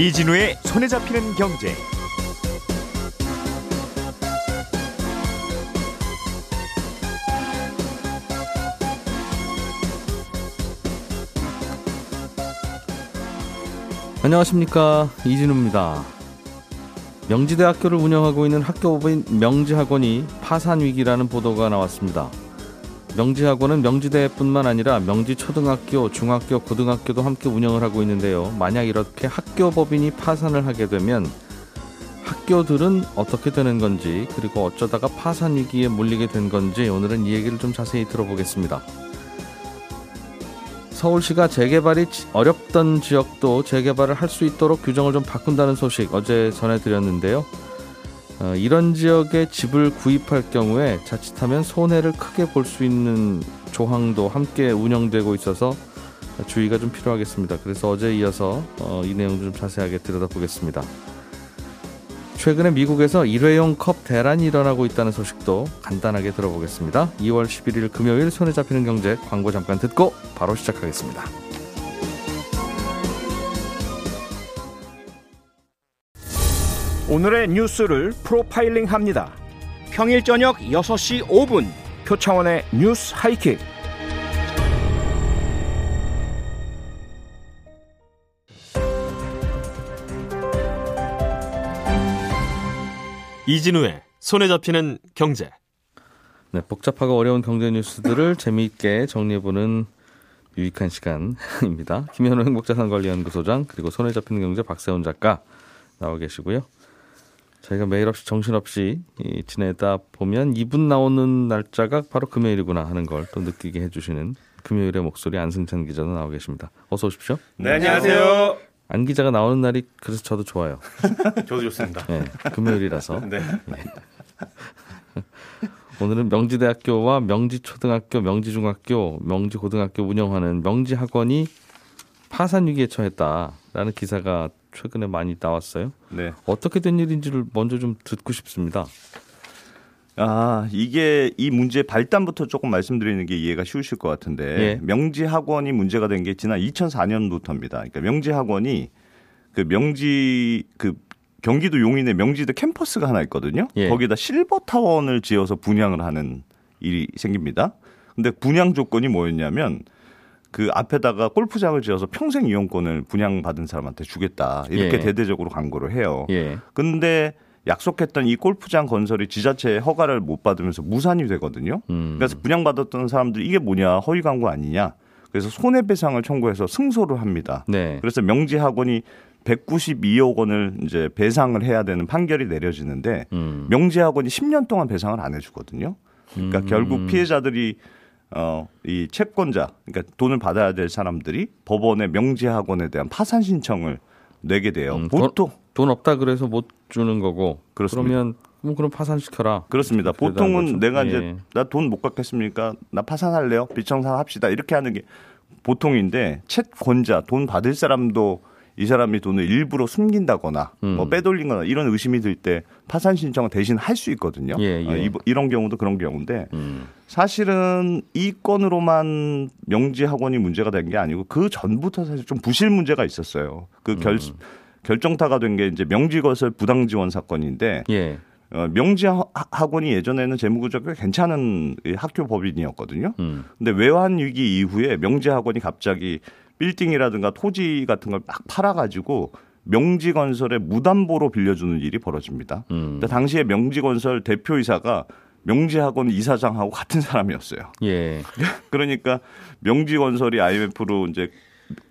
이진우의 손에 잡히는 경제. 안녕하십니까 이진우입니다. 명지대학교를 운영하고 있는 학교법인 명지학원이 파산 위기라는 보도가 나왔습니다. 명지학원은 명지대뿐만 아니라 명지초등학교, 중학교, 고등학교도 함께 운영을 하고 있는데요. 만약 이렇게 학교 법인이 파산을 하게 되면 학교들은 어떻게 되는 건지 그리고 어쩌다가 파산 위기에 몰리게 된 건지 오늘은 이 얘기를 좀 자세히 들어보겠습니다. 서울시가 재개발이 어렵던 지역도 재개발을 할 수 있도록 규정을 좀 바꾼다는 소식 어제 전해드렸는데요. 어, 이런 지역에 집을 구입할 경우에 자칫하면 손해를 크게 볼 수 있는 조항도 함께 운영되고 있어서 주의가 좀 필요하겠습니다. 그래서 어제 이어서 어, 이 내용 좀 자세하게 들여다보겠습니다. 최근에 미국에서 일회용 컵 대란이 일어나고 있다는 소식도 간단하게 들어보겠습니다. 2월 11일 금요일 손에 잡히는 경제 광고 잠깐 듣고 바로 시작하겠습니다. 오늘의 뉴스를 프로파일링 합니다. 평일 저녁 6시 5분 표창원의 뉴스 하이킥. 이진우의 손에 잡히는 경제. 네, 복잡하고 어려운 경제 뉴스들을 재미있게 정리해보는 유익한 시간입니다. 김현우 행복자산관리연구소장 그리고 손에 잡히는 경제 박세훈 작가 나와 계시고요. 저희가 매일 없이 정신없이 지내다 보면 이분 나오는 날짜가 바로 금요일이구나 하는 걸 또 느끼게 해주시는 금요일의 목소리 안승찬 기자도 나와 계십니다. 어서 오십시오. 네, 안녕하세요. 안 기자가 나오는 날이 그래서 저도 좋아요. 저도 좋습니다. 네, 금요일이라서. 네. 네. 오늘은 명지대학교와 명지초등학교, 명지중학교, 명지고등학교 운영하는 명지학원이 파산 위기에 처했다라는 기사가 최근에 많이 나왔어요. 네. 어떻게 된 일인지를 먼저 좀 듣고 싶습니다. 아, 이게 이 문제 발단부터 조금 말씀드리는 게 이해가 쉬우실 것 같은데 예. 명지 학원이 문제가 된 게 지난 2004년부터입니다. 그러니까 명지 학원이 그 명지 그 경기도 용인에 명지대 캠퍼스가 하나 있거든요. 예. 거기다 실버 타원을 지어서 분양을 하는 일이 생깁니다. 근데 분양 조건이 뭐였냐면 그 앞에다가 골프장을 지어서 평생 이용권을 분양받은 사람한테 주겠다. 이렇게 예. 대대적으로 광고를 해요. 예. 근데 약속했던 이 골프장 건설이 지자체 허가를 못 받으면서 무산이 되거든요. 음. 그래서 분양받았던 사람들이 이게 뭐냐 허위 광고 아니냐. 그래서 손해배상을 청구해서 승소를 합니다. 네. 그래서 명지학원이 192억 원을 이제 배상을 해야 되는 판결이 내려지는데 음. 명지학원이 10년 동안 배상을 안 해주거든요. 그러니까 음. 결국 피해자들이 어, 이 채권자, 그러니까 돈을 받아야 될 사람들이 법원에 명지학원에 대한 파산 신청을 내게 돼요. 음, 보통 돈 없다 그래서 못 주는 거고. 그렇습니다. 그러면 그럼 그럼 파산시켜라. 그렇습니다. 보통은. 내가 예. 이제 나 돈 못 갚겠습니까? 나 파산할래요. 빚청산 합시다. 이렇게 하는 게 보통인데 채권자 돈 받을 사람도 이 사람이 돈을 일부러 숨긴다거나 음. 뭐 빼돌린거나 이런 의심이 들 때 파산 신청을 대신 할 수 있거든요. 예, 예. 어, 이- 이런 경우도 그런 경우인데 음. 사실은 이 건으로만 명지 학원이 문제가 된 게 아니고 그 전부터 사실 좀 부실 문제가 있었어요. 그 결, 음. 결정타가 된 게 이제 명지 거설 부당 지원 사건인데 예. 어, 명지 하- 학원이 예전에는 재무구조가 꽤 괜찮은 이 학교 법인이었거든요. 음. 근데 외환 위기 이후에 명지 학원이 갑자기 빌딩이라든가 토지 같은 걸 막 팔아가지고 명지 건설에 무담보로 빌려주는 일이 벌어집니다. 음. 근데 당시에 명지 건설 대표이사가 명지학원 이사장하고 같은 사람이었어요. 예. 그러니까 명지 건설이 IMF로 이제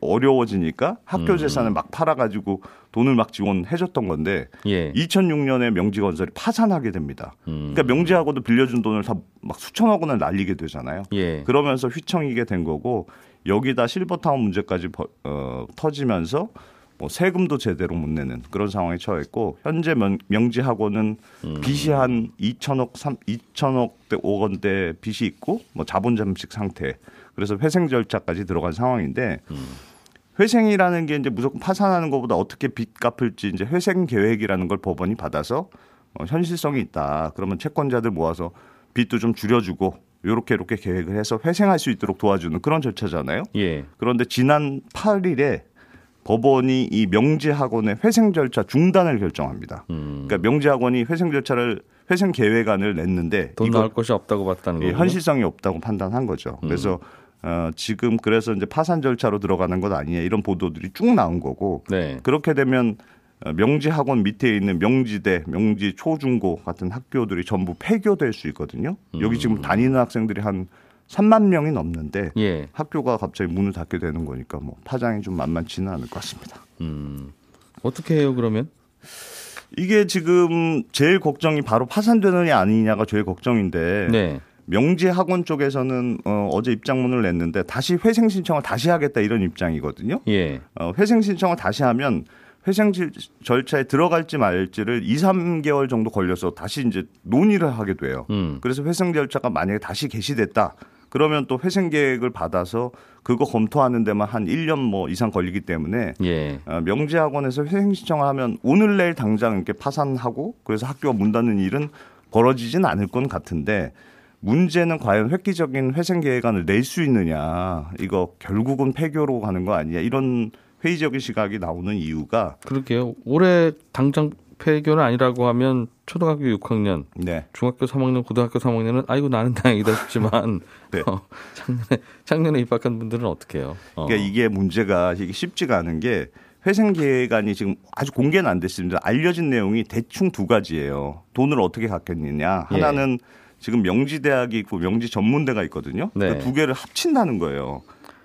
어려워지니까 학교 음. 재산을 막 팔아가지고 돈을 막 지원해줬던 건데 예. 2006년에 명지건설이 파산하게 됩니다. 음. 그러니까 명지하고도 빌려준 돈을 다 막 수천억 원을 날리게 되잖아요. 예. 그러면서 휘청이게 된 거고 여기다 실버타운 문제까지 버- 어, 터지면서 뭐 세금도 제대로 못 내는 그런 상황에 처했고 현재 명, 명지학원은 음. 빚이 한 2천억 3 2천억 대 5억 원대 빚이 있고 뭐 자본 잠식 상태. 그래서 회생 절차까지 들어간 상황인데 음. 회생이라는 게 이제 무조건 파산하는 것보다 어떻게 빚 갚을지 이제 회생 계획이라는 걸 법원이 받아서 어, 현실성이 있다. 그러면 채권자들 모아서 빚도 좀 줄여주고 요렇게 이렇게 계획을 해서 회생할 수 있도록 도와주는 그런 절차잖아요. 예. 그런데 지난 8일에 법원이 이 명지 학원의 회생 절차 중단을 결정합니다. 음. 그러니까 명지 학원이 회생 절차를 회생 계획안을 냈는데 돈 나올 것이 없다고 봤다는 예, 거예요. 현실성이 없다고 판단한 거죠. 그래서 어, 지금 그래서 이제 파산 절차로 들어가는 것 아니냐 이런 보도들이 쭉 나온 거고 네. 그렇게 되면 어, 명지 학원 밑에 있는 명지대, 명지 초중고 같은 학교들이 전부 폐교될 수 있거든요. 여기 지금 다니는 학생들이 한 3만 명이 넘는데 예. 학교가 갑자기 문을 닫게 되는 거니까 뭐 파장이 좀 만만치는 않을 것 같습니다. 음. 어떻게 해요 그러면? 이게 지금 제일 걱정이 바로 파산되느냐 아니냐가 제일 걱정인데 네. 명지 학원 쪽에서는 어, 어제 입장문을 냈는데 다시 회생 신청을 다시 하겠다 이런 입장이거든요. 예. 어, 회생 신청을 다시 하면 회생 질- 절차에 들어갈지 말지를 2, 3개월 정도 걸려서 다시 이제 논의를 하게 돼요. 음. 그래서 회생 절차가 만약에 다시 개시됐다. 그러면 또 회생 계획을 받아서 그거 검토하는 데만 한 1년 뭐 이상 걸리기 때문에 예. 어, 명지학원에서 회생 신청을 하면 오늘 내일 당장 이렇게 파산하고 그래서 학교가 문 닫는 일은 벌어지진 않을 건 같은데 문제는 과연 획기적인 회생 계획안을 낼 수 있느냐 이거 결국은 폐교로 가는 거 아니냐 이런 회의적인 시각이 나오는 이유가 그러게요. 올해 당장 폐교는 아니라고 하면 초등학교 6학년, 네 중학교 3학년, 고등학교 3학년은 아이고 나는 다행이다 싶지만 네. 어, 작년에 작년에 입학한 분들은 어떻게 해요? 어. 그러니까 이게 문제가 이게 쉽지가 않은 게 회생 계획안이 지금 아주 공개는 안 됐습니다. 알려진 내용이 대충 두 가지예요. 돈을 어떻게 갖겠느냐. 예. 하나는 지금 명지 대학이 있고 명지 전문대가 있거든요. 네. 그 두 개를 합친다는 거예요.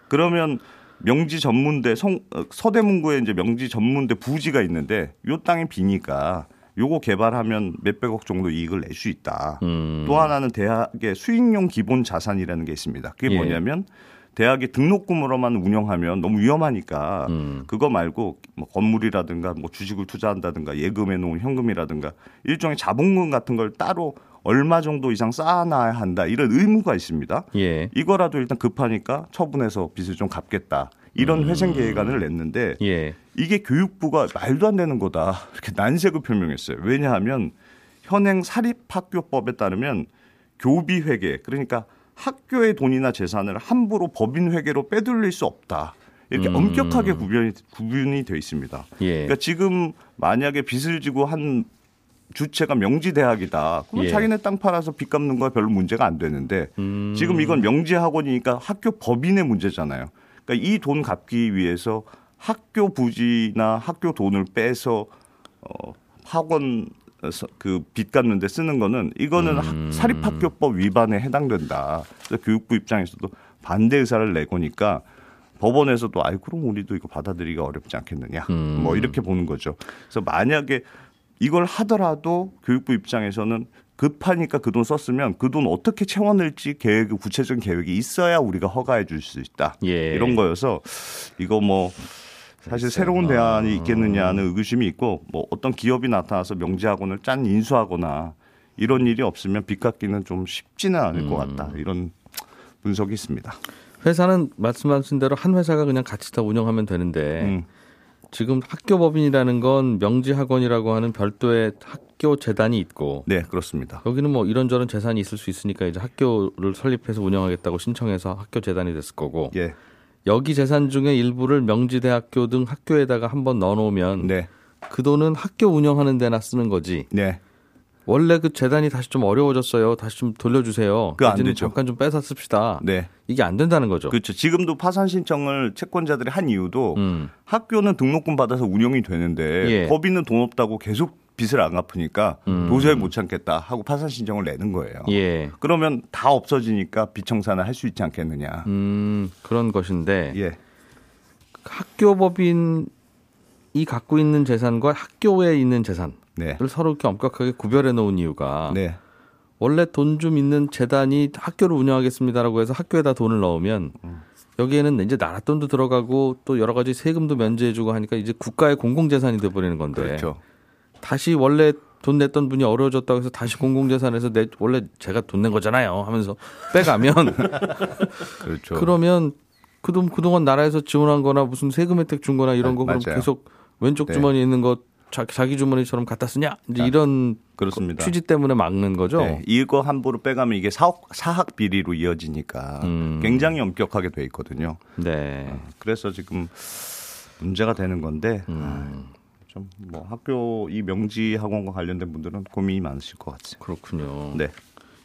그러면 명지 전문대 성, 어, 서대문구에 이제 명지 전문대 부지가 있는데 요 땅이 비니까 요거 개발하면 몇백억 정도 이익을 낼 수 있다. 음. 또 하나는 대학의 수익용 기본 자산이라는 게 있습니다. 그게 예. 뭐냐면 대학이 등록금으로만 운영하면 너무 위험하니까 음. 그거 말고 뭐 건물이라든가 뭐 주식을 투자한다든가 예금해 놓은 현금이라든가 일종의 자본금 같은 걸 따로 얼마 정도 이상 쌓아놔야 한다 이런 의무가 있습니다. 예. 이거라도 일단 급하니까 처분해서 빚을 좀 갚겠다 이런 회생 계획안을 냈는데 예. 이게 교육부가 말도 안 되는 거다 이렇게 난색을 표명했어요. 왜냐하면 현행 사립학교법에 따르면 교비 회계 그러니까 학교의 돈이나 재산을 함부로 법인 회계로 빼돌릴 수 없다. 이렇게 음. 엄격하게 구별이 구분이 돼 있습니다. 예. 그러니까 지금 만약에 빚을 지고 한 주체가 명지대학이다. 그러면 예. 자기네 땅 팔아서 빚 갚는 거 별로 문제가 안 되는데 음. 지금 이건 명지학원이니까 학교 법인의 문제잖아요. 그러니까 이 돈 갚기 위해서 학교 부지나 학교 돈을 빼서 어, 학원 그빚 갚는데 쓰는 거는 이거는 학- 음. 사립학교법 위반에 해당된다. 그래서 교육부 입장에서도 반대 의사를 내고니까 법원에서도 아이 그럼 우리도 이거 받아들이기가 어렵지 않겠느냐. 음. 뭐 이렇게 보는 거죠. 그래서 만약에 이걸 하더라도 교육부 입장에서는 급하니까 그 돈 썼으면 그 돈 어떻게 채워낼지 계획 구체적인 계획이 있어야 우리가 허가해 줄 수 있다. 예. 이런 거여서 이거 뭐 사실 새로운 대안이 있겠느냐는 의구심이 있고 뭐 어떤 기업이 나타나서 명지학원을 짠 인수하거나 이런 일이 없으면 빚 갚기는 좀 쉽지는 않을 것 같다. 이런 분석이 있습니다. 회사는 말씀하신 대로 한 회사가 그냥 같이 다 운영하면 되는데 음. 지금 학교법인이라는 건 명지학원이라고 하는 별도의 학교 재단이 있고 네, 그렇습니다. 여기는 뭐 이런저런 재산이 있을 수 있으니까 이제 학교를 설립해서 운영하겠다고 신청해서 학교 재단이 됐을 거고 예. 여기 재산 중에 일부를 명지대학교 등 학교에다가 한번 넣어놓으면 네. 그 돈은 학교 운영하는 데나 쓰는 거지 네. 원래 그 재단이 다시 좀 어려워졌어요 다시 좀 돌려주세요 그거 안 되죠. 잠깐 좀 뺏어 씁시다 네. 이게 안 된다는 거죠 그렇죠. 지금도 파산 신청을 채권자들이 한 이유도 음. 학교는 등록금 받아서 운영이 되는데 예. 법인은 돈 없다고 계속 빚을 안 갚으니까 음. 도저히 못 참겠다 하고 파산 신청을 내는 거예요. 예. 그러면 다 없어지니까 비청산을 할 수 있지 않겠느냐. 음, 그런 것인데 예. 학교 법인 이 갖고 있는 재산과 학교에 있는 재산을 네. 서로 이렇게 엄격하게 구별해 놓은 이유가 네. 원래 돈 좀 있는 재단이 학교를 운영하겠습니다라고 해서 학교에다 돈을 넣으면 여기에는 이제 나라 돈도 들어가고 또 여러 가지 세금도 면제해주고 하니까 이제 국가의 공공재산이 돼버리는 건데 그렇죠. 다시 원래 돈 냈던 분이 어려워졌다고 해서 다시 공공재산에서 내 원래 제가 돈 낸 거잖아요 하면서 빼가면 그렇죠. 그러면 그돈 그동안 나라에서 지원한 거나 무슨 세금 혜택 준 거나 이런 거 그럼 맞아요. 계속 왼쪽 네. 주머니에 있는 거 자, 자기 주머니처럼 갖다 쓰냐? 아, 이런 그렇습니다. 취지 때문에 막는 거죠. 네, 이거 함부로 빼가면 이게 사학, 사학 비리로 이어지니까 음. 굉장히 엄격하게 돼 있거든요. 네. 그래서 지금 문제가 되는 건데 음, 좀뭐 학교 이 명지 학원과 관련된 분들은 고민이 많으실 것 같습니다. 그렇군요. 네,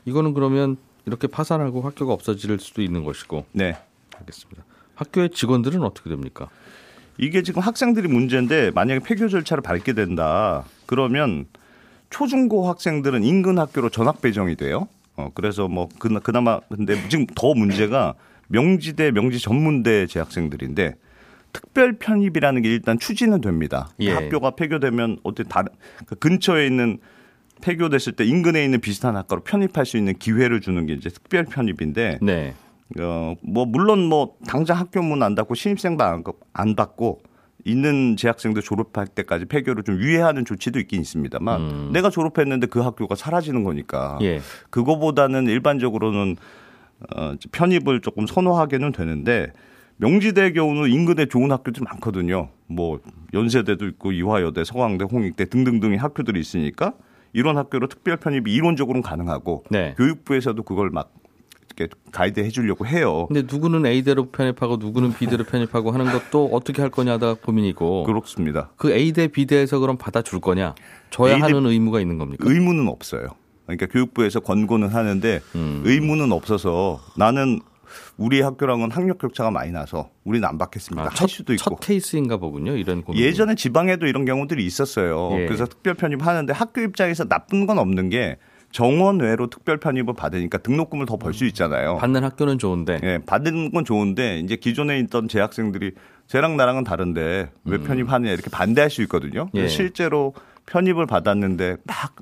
이거는 그러면 이렇게 파산하고 학교가 없어질 수도 있는 것이고 네. 알겠습니다. 학교의 직원들은 어떻게 됩니까? 이게 지금 학생들이 문제인데 만약에 폐교 절차를 밟게 된다 그러면 초중고 학생들은 인근 학교로 전학 배정이 돼요. 어 그래서 뭐 그나, 그나마 근데 지금 더 문제가 명지대 명지 전문대 재학생들인데 특별 편입이라는 게 일단 추진은 됩니다. 예. 학교가 폐교되면 어때 다른 그 근처에 있는 폐교됐을 때 인근에 있는 비슷한 학과로 편입할 수 있는 기회를 주는 게 이제 특별 편입인데 네. 어, 뭐, 물론 뭐, 당장 학교 문 안 닫고 신입생도 안, 안 받고 있는 재학생들 졸업할 때까지 폐교를 좀 유예하는 조치도 있긴 있습니다만 내가 졸업했는데 그 학교가 사라지는 거니까 예. 그거보다는 일반적으로는 어, 편입을 조금 선호하게는 되는데 명지대 경우는 인근에 좋은 학교들이 많거든요. 뭐 연세대도 있고 이화여대, 서강대, 홍익대 등등등의 학교들이 있으니까 이런 학교로 특별 편입이 이론적으로는 가능하고 네. 교육부에서도 그걸 막 이렇게 가이드 해주려고 해요. 근데 누구는 A대로 편입하고 누구는 B대로 편입하고 하는 것도 어떻게 할 거냐 하다가 고민이고 그렇습니다. 그 A대 B대에서 그럼 받아줄 거냐 줘야 A대 하는 의무가 있는 겁니까? 의무는 없어요. 그러니까 교육부에서 권고는 하는데 음. 의무는 없어서 나는 우리 학교랑은 학력 격차가 많이 나서 우리는 안 받겠습니다. 아, 할 첫, 수도 있고. 첫 케이스인가 보군요. 이런 고민. 예전에 지방에도 이런 경우들이 있었어요. 예. 그래서 특별 편입하는데 학교 입장에서 나쁜 건 없는 게 정원 외로 특별 편입을 받으니까 등록금을 더 벌 수 있잖아요. 받는 학교는 좋은데 예, 받는 건 좋은데 이제 기존에 있던 재학생들이 쟤랑 나랑은 다른데 왜 편입하느냐 이렇게 반대할 수 있거든요. 음. 예. 실제로 편입을 받았는데 막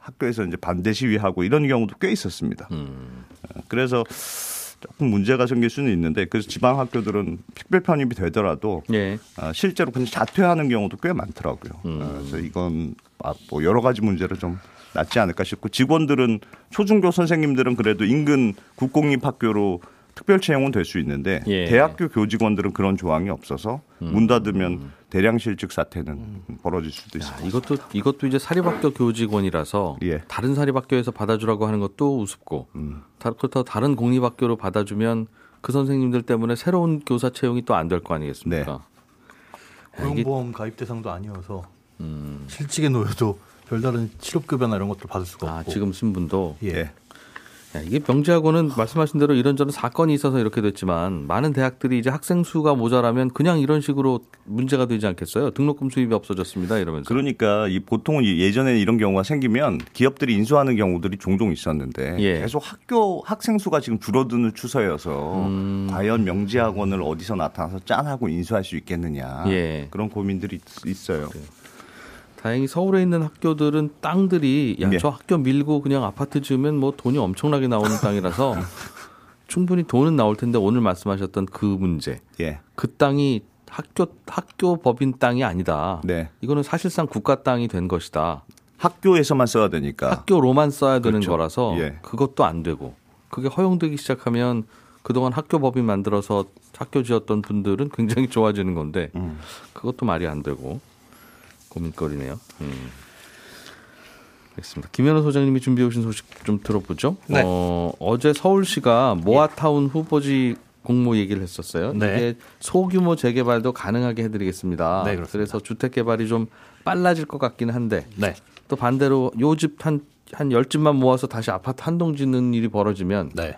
학교에서 이제 반대 시위하고 이런 경우도 꽤 있었습니다. 음. 어, 그래서 조금 문제가 생길 수는 있는데 그래서 지방 학교들은 특별 편입이 되더라도 예. 아, 실제로 그냥 자퇴하는 경우도 꽤 많더라고요. 음. 아, 그래서 이건 아, 뭐 여러 가지 문제를 좀 낫지 않을까 싶고 직원들은 초중고 선생님들은 그래도 인근 국공립 학교로 특별 채용은 될 수 있는데 예. 음. 대학교 교직원들은 그런 조항이 없어서 문 닫으면 대량 실직 사태는 벌어질 수도 야, 있습니다. 이것도 이것도 이제 사립학교 교직원이라서 예. 다른 사립학교에서 받아주라고 하는 것도 우습고 음. 다- 그렇다고 다른 공립학교로 받아주면 그 선생님들 때문에 새로운 교사 채용이 또 안 될 거 아니겠습니까? 야, 이게 고용보험 가입 대상도 아니어서 음, 실직에 놓여도 별다른 실업급여나 이런 것도 받을 수가 아 없고. 지금 쓴 분도 예. 예. 야, 이게 명지하고는 말씀하신 대로 이런저런 사건이 있어서 이렇게 됐지만 많은 대학들이 이제 학생 수가 모자라면 그냥 이런 식으로 문제가 되지 않겠어요? 등록금 수입이 없어졌습니다 이러면서. 그러니까 이 보통은 이 예전에 이런 경우가 생기면 기업들이 인수하는 경우들이 종종 있었는데 예. 계속 학교 학생 수가 지금 줄어드는 추세여서 음. 과연 명지학원을 어디서 나타나서 짠하고 인수할 수 있겠느냐 예. 그런 고민들이 있- 있어요. 다행히 서울에 있는 학교들은 땅들이 야 네. 저 학교 밀고 그냥 아파트 지으면 뭐 돈이 엄청나게 나오는 땅이라서 충분히 돈은 나올 텐데 오늘 말씀하셨던 그 문제 예, 그 땅이 학교 학교 법인 땅이 아니다. 네. 이거는 사실상 국가 땅이 된 것이다. 학교에서만 써야 되니까 학교로만 써야 되는 그렇죠. 거라서 예. 그것도 안 되고 그게 허용되기 시작하면 그동안 학교 법인 만들어서 학교 지었던 분들은 굉장히 좋아지는 건데 음. 그것도 말이 안 되고 고민거리네요. 음. 알겠습니다. 김현우 소장님이 준비해 오신 소식 좀 들어보죠. 네. 어, 어제 서울시가 모아타운 후보지 공모 얘기를 했었어요. 네. 이게 소규모 재개발도 가능하게 해드리겠습니다. 네. 그래서 주택 개발이 좀 빨라질 것 같기는 한데 네. 또 반대로 요 집 한 한 열 집만 모아서 다시 아파트 한 동 짓는 일이 벌어지면 네.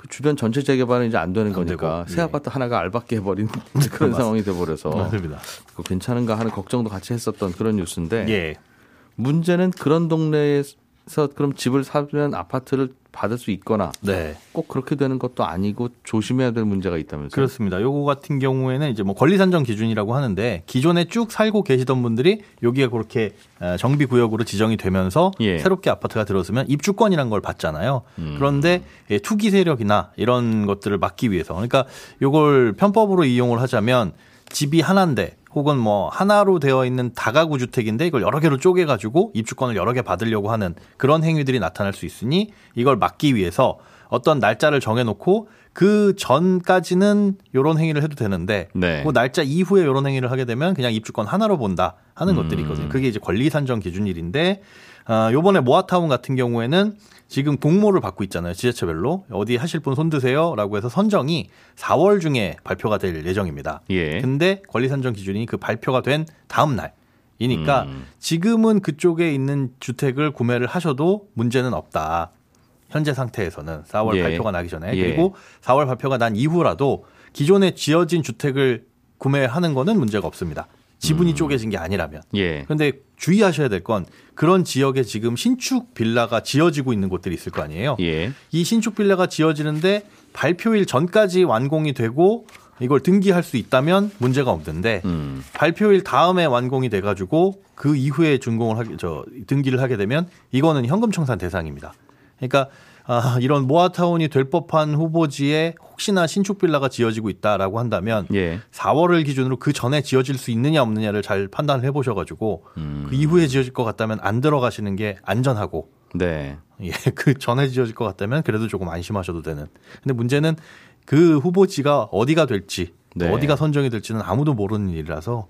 그 주변 전체 재개발은 이제 안 되는 안 거니까 새 예. 아파트 하나가 알박기 해버린 그런 상황이 돼버려서 맞습니다. 그거 괜찮은가 하는 걱정도 같이 했었던 그런 뉴스인데 예. 문제는 그런 동네에 서 그럼 집을 사면 아파트를 받을 수 있거나 네. 꼭 그렇게 되는 것도 아니고 조심해야 될 문제가 있다면서요. 그렇습니다. 요거 같은 경우에는 이제 뭐 권리 산정 기준이라고 하는데 기존에 쭉 살고 계시던 분들이 여기가 그렇게 어, 정비 구역으로 지정이 되면서 예. 새롭게 아파트가 들어서면 입주권이란 걸 받잖아요. 음. 그런데 예, 투기 세력이나 이런 것들을 막기 위해서 그러니까 요걸 편법으로 이용을 하자면 집이 하나인데 혹은 뭐 하나로 되어 있는 다가구 주택인데 이걸 여러 개로 쪼개 가지고 입주권을 여러 개 받으려고 하는 그런 행위들이 나타날 수 있으니 이걸 막기 위해서 어떤 날짜를 정해 놓고 그 전까지는 요런 행위를 해도 되는데 네. 그 날짜 이후에 요런 행위를 하게 되면 그냥 입주권 하나로 본다 하는 것들이 있거든요. 그게 이제 권리 산정 기준일인데 아, 요번에 모아타운 같은 경우에는 지금 공모를 받고 있잖아요. 지자체별로. 어디 하실 분 손드세요. 라고 해서 선정이 4월 중에 발표가 될 예정입니다. 예. 근데 권리 선정 기준이 그 발표가 된 다음 날 이니까 음. 지금은 그쪽에 있는 주택을 구매를 하셔도 문제는 없다. 현재 상태에서는 4월 예. 발표가 나기 전에 예. 그리고 4월 발표가 난 이후라도 기존에 지어진 주택을 구매하는 거는 문제가 없습니다. 지분이 쪼개진 게 아니라면. 예. 그런데 주의하셔야 될 건 그런 지역에 지금 신축 빌라가 지어지고 있는 곳들이 있을 거 아니에요. 예. 이 신축 빌라가 지어지는데 발표일 전까지 완공이 되고 이걸 등기할 수 있다면 문제가 없는데 음. 발표일 다음에 완공이 돼가지고 그 이후에 준공을 하게 저 등기를 하게 되면 이거는 현금 청산 대상입니다. 그러니까 아, 이런 모아타운이 될 법한 후보지에 혹시나 신축 빌라가 지어지고 있다라고 한다면 예. 4월을 기준으로 그 전에 지어질 수 있느냐 없느냐를 잘 판단을 해보셔가지고 음. 그 이후에 지어질 것 같다면 안 들어가시는 게 안전하고 네. 예, 그 전에 지어질 것 같다면 그래도 조금 안심하셔도 되는. 근데 문제는 그 후보지가 어디가 될지 또 네. 어디가 선정이 될지는 아무도 모르는 일이라서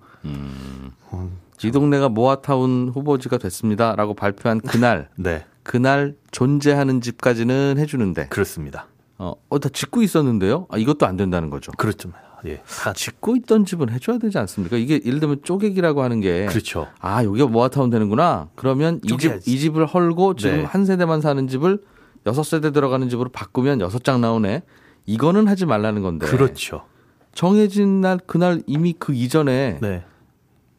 이 동네가 모아타운 후보지가 됐습니다라고 발표한 그날 네 그날 존재하는 집까지는 해주는데 그렇습니다. 어, 어, 다 짓고 있었는데요. 아, 이것도 안 된다는 거죠. 그렇죠. 예, 다 짓고 있던 집은 해줘야 되지 않습니까? 이게 예를 들면 쪼개기라고 하는 게 그렇죠. 아 여기가 모아타운 되는구나. 그러면 이 집. 이 집을 헐고 지금 네. 한 세대만 사는 집을 여섯 세대 들어가는 집으로 바꾸면 여섯 장 나오네. 이거는 하지 말라는 건데. 그렇죠. 정해진 날 그날 이미 그 이전에 네,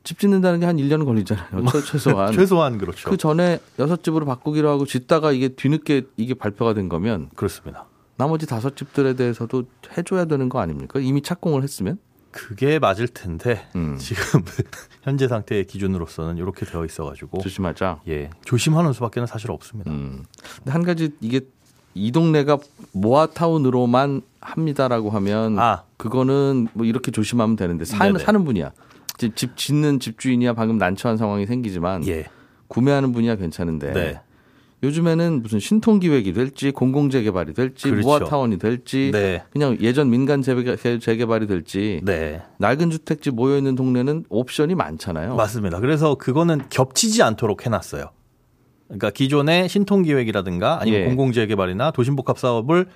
집 짓는다는 게 한 1년은 걸리잖아요. 최- 최소한. 최소한 그렇죠. 그 전에 여섯 집으로 바꾸기로 하고 짓다가 이게 뒤늦게 이게 발표가 된 거면 그렇습니다. 나머지 다섯 집들에 대해서도 해줘야 되는 거 아닙니까? 이미 착공을 했으면. 그게 맞을 텐데 음. 지금 현재 상태의 기준으로서는 이렇게 되어 있어가지고 조심하자. 예 조심하는 수밖에는 사실 없습니다. 음. 근데 한 가지 이게 이 동네가 모아타운으로만 합니다라고 하면 아. 그거는 뭐 이렇게 조심하면 되는데 사는. 사는 분이야. 집, 집 짓는 집주인이야 방금 난처한 상황이 생기지만 예, 구매하는 분이야 괜찮은데 네. 요즘에는 무슨 신통 기획이 될지 공공 재개발이 될지 그렇죠. 모아타운이 될지 네, 그냥 예전 민간 재개- 재개발이 될지 네. 낡은 주택지 모여 있는 동네는 옵션이 많잖아요. 맞습니다. 그래서 그거는 겹치지 않도록 해놨어요. 그러니까 기존의 신통 기획이라든가 아니면 예. 공공 재개발이나 도심복합 사업을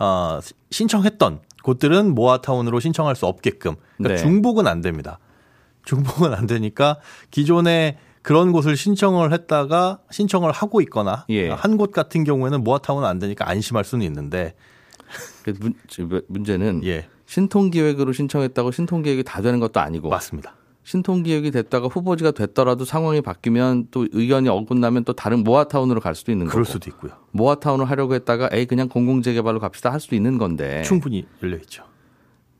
어, 시- 신청했던 곳들은 모아타운으로 신청할 수 없게끔. 그러니까 네. 중복은 안 됩니다. 중복은 안 되니까 기존에 그런 곳을 신청을 했다가 신청을 하고 있거나 예. 한곳 같은 경우에는 모아타운은 안 되니까 안심할 수는 있는데 문, 문제는 예 신통 기획으로 신청했다고 신통 기획이 다 되는 것도 아니고 맞습니다. 신통 기획이 됐다가 후보지가 됐더라도 상황이 바뀌면 또 의견이 어긋나면 또 다른 모아타운으로 갈 수도 있는 그럴 거고 수도 있고요. 모아타운을 하려고 했다가 에이 그냥 공공재개발로 갑시다 할 수도 있는 건데 충분히 열려 있죠.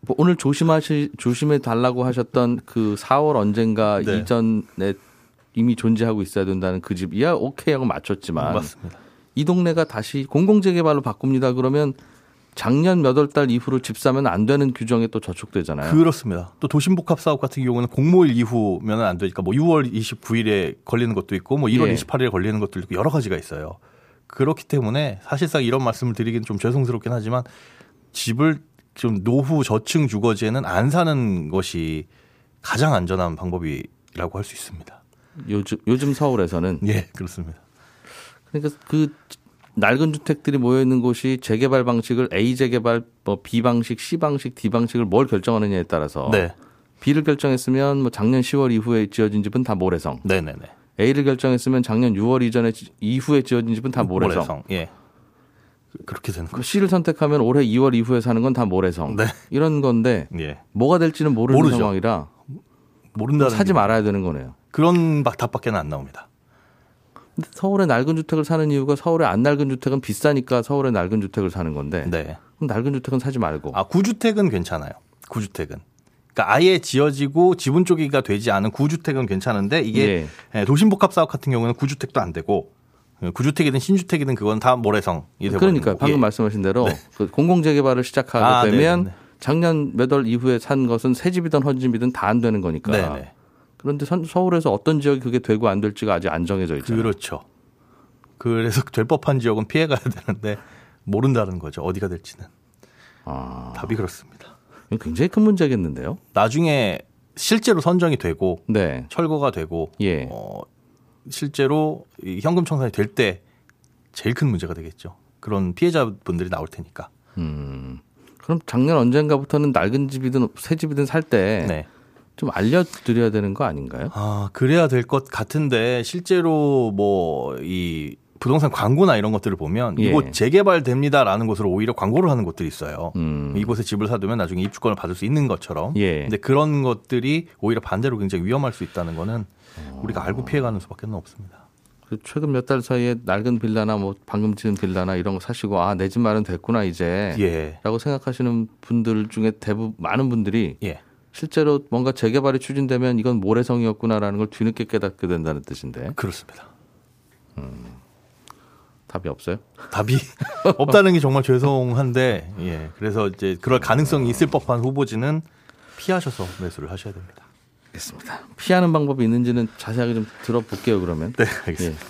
뭐 오늘 조심하시 조심해 달라고 하셨던 그 4월 언젠가 네. 이전에 이미 존재하고 있어야 된다는 그 집이야 오케이 하고 맞췄지만 맞습니다. 이 동네가 다시 공공재개발로 바꿉니다 그러면 작년 몇 월 달 이후로 집 사면 안 되는 규정에 또 저촉되잖아요. 그렇습니다. 또 도심복합 사업 같은 경우는 공모일 이후면은 안 되니까 뭐 6월 29일에 걸리는 것도 있고 뭐 1월 예. 28일에 걸리는 것도 있고 여러 가지가 있어요. 그렇기 때문에 사실상 이런 말씀을 드리긴 좀 죄송스럽긴 하지만 집을 좀 노후 저층 주거지에는 안 사는 것이 가장 안전한 방법이라고 할 수 있습니다. 요즘 요즘 서울에서는 예, 그렇습니다. 그러니까 그 낡은 주택들이 모여 있는 곳이 재개발 방식을 A 재개발, 뭐 B 방식, C 방식, D 방식을 뭘 결정하느냐에 따라서 네. B를 결정했으면 뭐 작년 10월 이후에 지어진 집은 다 모래성. 네, 네, 네. A를 결정했으면 작년 6월 이전에 지- 이후에 지어진 집은 다 모래성. 예. 그렇게 되는 그 거죠. C를 선택하면 올해 2월 이후에 사는 건 다 모래성. 네. 이런 건데 예. 뭐가 될지는 모르는 모르죠. 상황이라 모른다는 사지 게 말아야 되는 거네요. 그런 박- 답밖에는 안 나옵니다. 근데 서울에 낡은 주택을 사는 이유가 서울에 안 낡은 주택은 비싸니까 서울에 낡은 주택을 사는 건데 네. 그럼 낡은 주택은 사지 말고 아, 구주택은 괜찮아요. 구주택은. 그러니까 아예 지어지고 지분 쪼개기가 되지 않은 구주택은 괜찮은데 이게 예, 도심복합 사업 같은 경우는 구주택도 안 되고 예, 구주택이든 신주택이든 그건 다 모래성이 되고 그러니까 방금 말씀하신 대로 그 공공 재개발을 시작하게 아, 되면 네네네. 작년 몇 월 이후에 산 것은 새 집이든 헌 집이든 다 안 되는 거니까. 네네. 그런데 선- 서울에서 어떤 지역이 그게 되고 안 될지가 아직 안 정해져 있잖아요. 그렇죠. 그래서 될 법한 지역은 피해가야 되는데 모른다는 거죠. 어디가 될지는. 아, 답이 그렇습니다. 굉장히 큰 문제겠는데요. 나중에 실제로 선정이 되고 네. 철거가 되고 예. 어, 실제로 이 현금 청산이 될 때 제일 큰 문제가 되겠죠. 그런 피해자분들이 나올 테니까. 음. 그럼 작년 언젠가부터는 낡은 집이든 새 집이든 살때좀 네. 알려드려야 되는 거 아닌가요? 아, 그래야 될 것 같은데 실제로 뭐 이 부동산 광고나 이런 것들을 보면 예. 이곳 재개발됩니다라는 곳으로 오히려 광고를 하는 곳들이 있어요. 음. 이곳에 집을 사두면 나중에 입주권을 받을 수 있는 것처럼. 예. 근데 그런 것들이 오히려 반대로 굉장히 위험할 수 있다는 거는 우리가 알고 피해가는 수밖에 없습니다. 그 최근 몇 달 사이에 낡은 빌라나 뭐 방금 지은 빌라나 이런 거 사시고 아 내 집 마련 됐구나 이제 예. 라고 생각하시는 분들 중에 대부분 많은 분들이 예. 실제로 뭔가 재개발이 추진되면 이건 모래성이었구나라는 걸 뒤늦게 깨닫게 된다는 뜻인데 그렇습니다. 답이 없어요? 답이 없다는 게 정말 죄송한데 예. 그래서 이제 그럴 가능성이 있을 법한 후보지는 피하셔서 매수를 하셔야 됩니다. 알겠습니다. 피하는 방법이 있는지는 자세하게 좀 들어볼게요 그러면. 네, 알겠습니다.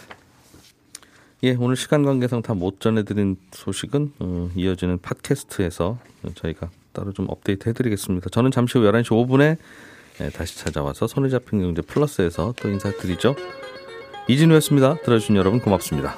예, 오늘 시간 관계상 다 못 전해드린 소식은 어, 이어지는 팟캐스트에서 저희가 따로 좀 업데이트 해드리겠습니다. 저는 잠시 후 11시 5분에 예, 다시 찾아와서 손에 잡힌 경제 플러스에서 또 인사드리죠. 이진우였습니다. 들어주신 여러분 고맙습니다.